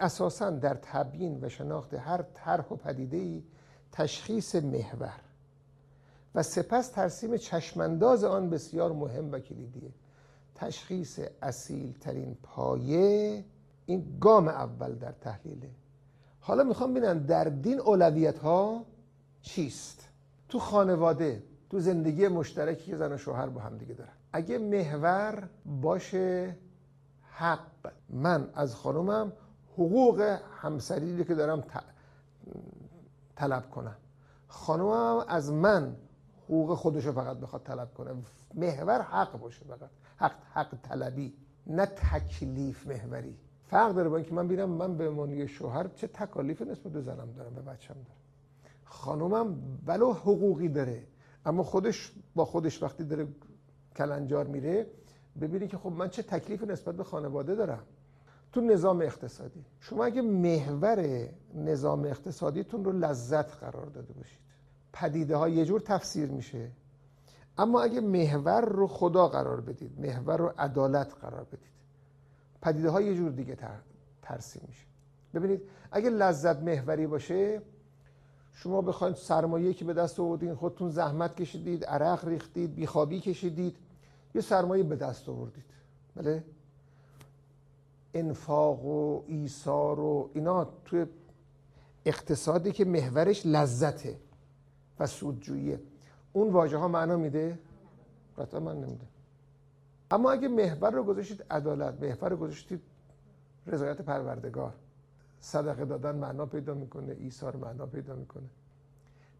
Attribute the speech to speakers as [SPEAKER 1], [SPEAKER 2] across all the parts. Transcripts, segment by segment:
[SPEAKER 1] اساسا در تبیین و شناخت هر طرح و پدیده تشخیص محور. و سپس ترسیم چشمانداز آن بسیار مهم و کلیدیه. تشخیص اصیل ترین پایه این گام اول در تحلیله. حالا می‌خوام ببینم در دین اولویت ها چیست؟ تو خانواده تو زندگی مشترکی که زن و شوهر با هم دیگه دارن. اگه محور باشه حق. من از خانومم حقوق همسری که دارم طلب کنم. خانومم از من حقوق خودشو فقط بخواد طلب کنه. محور حق باشه فقط. حق, حق طلبی نه تکلیف محوری. فرق داره با اینکه من ببینم من به عنوان شوهر چه تکالیف نسبت به زنم دارم به بچم دارم. خانومم ولو حقوقی داره اما خودش با خودش وقتی داره کلنجار میره ببینی که خب من چه تکلیف نسبت به خانواده دارم. تو نظام اقتصادی. شما اگه محور نظام اقتصادیتون رو لذت قرار داده باشید. پدیده ها یه جور تفسیر میشه. اما اگه محور رو خدا قرار بدید محور رو عدالت قرار بدید پدیده ها یه جور دیگه ترسیم میشه. ببینید اگه لذت محوری باشه شما بخواید سرمایه که به دست آوردین خودتون زحمت کشیدید عرق ریختید بیخوابی کشیدید یه سرمایه به دست آوردید. بله؟ انفاق و ایثار و اینا توی اقتصادی که محورش لذته و سودجوییه. اون واژه ها معنا میده؟ قطعا من نمیده. اما اگه محور رو گذاشتید عدالت محور رو گذاشتید رضایت پروردگار. صدقه دادن معنا پیدا می‌کنه ایثار معنا پیدا می‌کنه.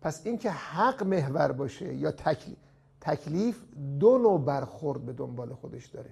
[SPEAKER 1] پس اینکه حق محور باشه یا تکلیف دو نوع برخورد به دنبال خودش داره.